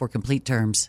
for complete terms.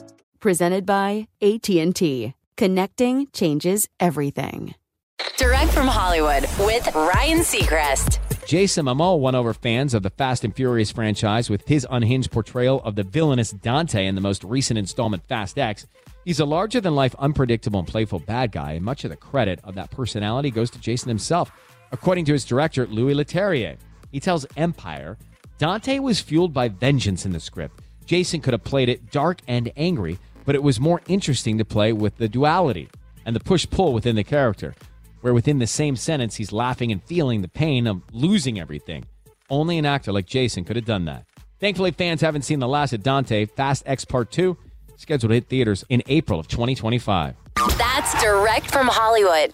Presented by AT&T. Connecting changes everything. Direct from Hollywood with Ryan Seacrest. Jason Momoa won over fans of the Fast and Furious franchise with his unhinged portrayal of the villainous Dante in the most recent installment, Fast X. He's a larger than life, unpredictable, and playful bad guy, and much of the credit of that personality goes to Jason himself. According to his director, Louis Leterrier, he tells Empire Dante was fueled by vengeance in the script. Jason could have played it dark and angry, but it was more interesting to play with the duality and the push pull within the character, where within the same sentence he's laughing and feeling the pain of losing everything. Only an actor like Jason could have done that. Thankfully, fans haven't seen the last of Dante. Fast X Part 2, scheduled to hit theaters in April of 2025. That's direct from Hollywood.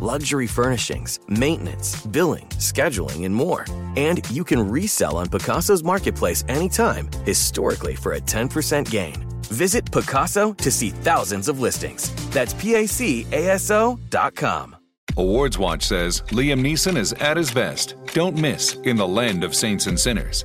luxury furnishings, maintenance, billing, scheduling, and more. And you can resell on Pacaso's marketplace anytime, historically for a 10% gain. Visit Picasso to see thousands of listings. That's PACASO.com. Awards Watch says Liam Neeson is at his best. Don't miss In the Land of Saints and Sinners.